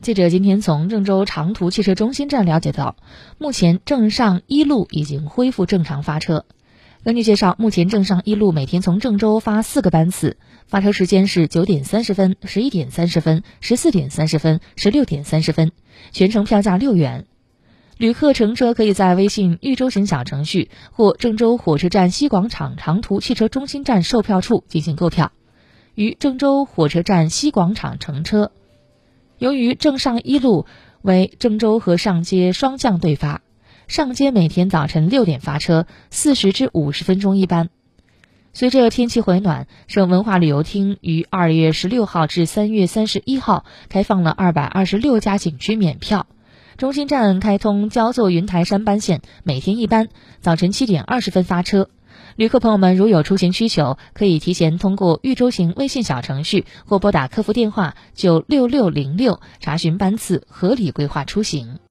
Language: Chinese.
记者今天从郑州长途汽车中心站了解到，目前郑上一路已经恢复正常发车。根据介绍，目前郑上一路每天从郑州发四个班次，发车时间是九点三十分、十一点三十分、十四点三十分、十六点三十分，全程票价六元。旅客乘车可以在微信豫州行小程序或郑州火车站西广场长途汽车中心站售票处进行购票，于郑州火车站西广场乘车。由于郑上一路为郑州和上街双向对发，上街每天早晨六点发车，四十至五十分钟一班。随着天气回暖，省文化旅游厅于二月十六号至三月三十一号开放了二百二十六家景区免票。中心站开通焦作云台山班线，每天一班，早晨七点二十分发车。旅客朋友们，如有出行需求，可以提前通过豫州行微信小程序或拨打客服电话九六六零六查询班次，合理规划出行。